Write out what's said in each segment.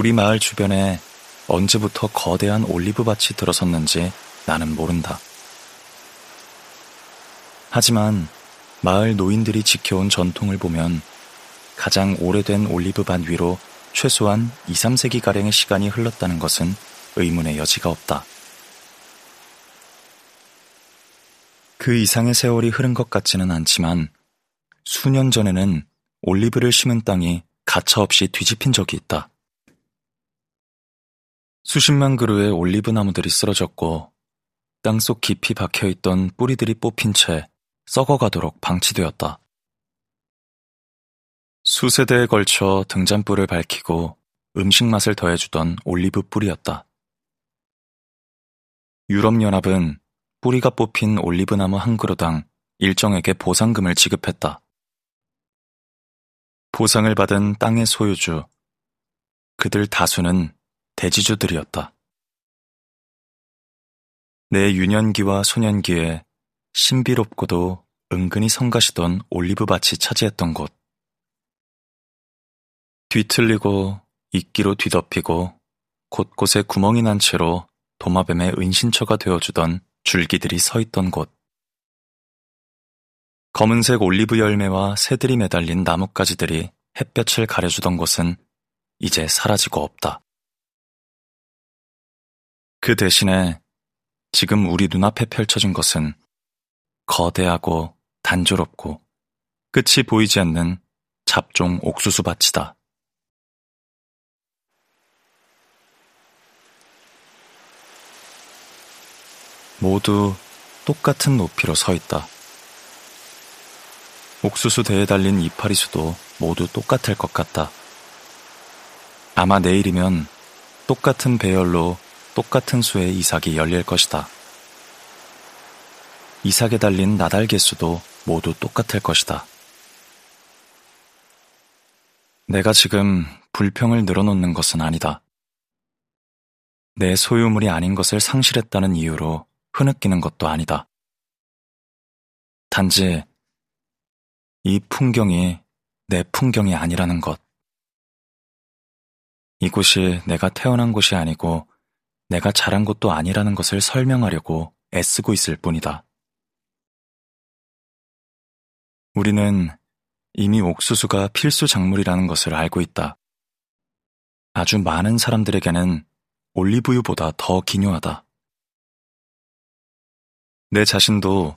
우리 마을 주변에 언제부터 거대한 올리브 밭이 들어섰는지 나는 모른다. 하지만 마을 노인들이 지켜온 전통을 보면 가장 오래된 올리브 밭 위로 최소한 2, 3세기가량의 시간이 흘렀다는 것은 의문의 여지가 없다. 그 이상의 세월이 흐른 것 같지는 않지만 수년 전에는 올리브를 심은 땅이 가차없이 뒤집힌 적이 있다. 수십만 그루의 올리브 나무들이 쓰러졌고 땅속 깊이 박혀있던 뿌리들이 뽑힌 채 썩어가도록 방치되었다. 수세대에 걸쳐 등잔불을 밝히고 음식 맛을 더해주던 올리브 뿌리였다. 유럽연합은 뿌리가 뽑힌 올리브나무 한 그루당 일정에게 보상금을 지급했다. 보상을 받은 땅의 소유주, 그들 다수는 대지주들이었다. 내 유년기와 소년기에 신비롭고도 은근히 성가시던 올리브 밭이 차지했던 곳. 뒤틀리고 이끼로 뒤덮이고 곳곳에 구멍이 난 채로 도마뱀의 은신처가 되어주던 줄기들이 서 있던 곳. 검은색 올리브 열매와 새들이 매달린 나뭇가지들이 햇볕을 가려주던 곳은 이제 사라지고 없다. 그 대신에 지금 우리 눈앞에 펼쳐진 것은 거대하고 단조롭고 끝이 보이지 않는 잡종 옥수수 밭이다. 모두 똑같은 높이로 서 있다. 옥수수 대에 달린 이파리수도 모두 똑같을 것 같다. 아마 내일이면 똑같은 배열로 똑같은 수의 이삭이 열릴 것이다. 이삭에 달린 나달 개 수도 모두 똑같을 것이다. 내가 지금 불평을 늘어놓는 것은 아니다. 내 소유물이 아닌 것을 상실했다는 이유로 흐느끼는 것도 아니다. 단지 이 풍경이 내 풍경이 아니라는 것. 이곳이 내가 태어난 곳이 아니고 내가 자란 곳도 아니라는 것을 설명하려고 애쓰고 있을 뿐이다. 우리는 이미 옥수수가 필수 작물이라는 것을 알고 있다. 아주 많은 사람들에게는 올리브유보다 더 기묘하다. 내 자신도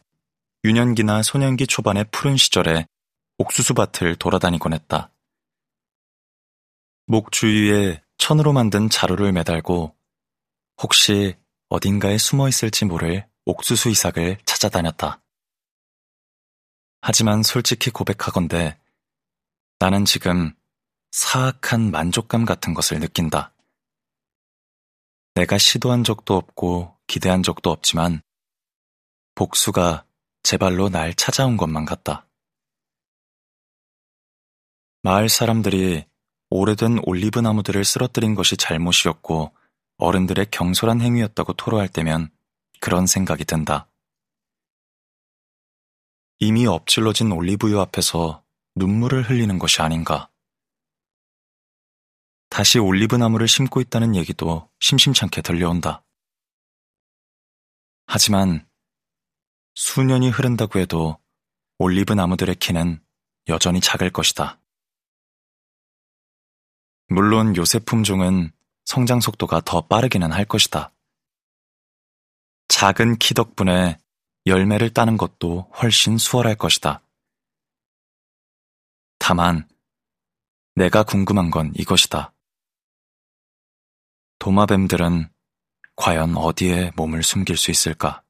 유년기나 소년기 초반의 푸른 시절에 옥수수 밭을 돌아다니곤 했다. 목 주위에 천으로 만든 자루를 매달고 혹시 어딘가에 숨어 있을지 모를 옥수수 이삭을 찾아다녔다. 하지만 솔직히 고백하건대 나는 지금 사악한 만족감 같은 것을 느낀다. 내가 시도한 적도 없고 기대한 적도 없지만 복수가 제 발로 날 찾아온 것만 같다. 마을 사람들이 오래된 올리브 나무들을 쓰러뜨린 것이 잘못이었고 어른들의 경솔한 행위였다고 토로할 때면 그런 생각이 든다. 이미 엎질러진 올리브유 앞에서 눈물을 흘리는 것이 아닌가. 다시 올리브 나무를 심고 있다는 얘기도 심심찮게 들려온다. 하지만 수년이 흐른다고 해도 올리브 나무들의 키는 여전히 작을 것이다. 물론 요새 품종은 성장 속도가 더 빠르기는 할 것이다. 작은 키 덕분에 열매를 따는 것도 훨씬 수월할 것이다. 다만, 내가 궁금한 건 이것이다. 도마뱀들은 과연 어디에 몸을 숨길 수 있을까?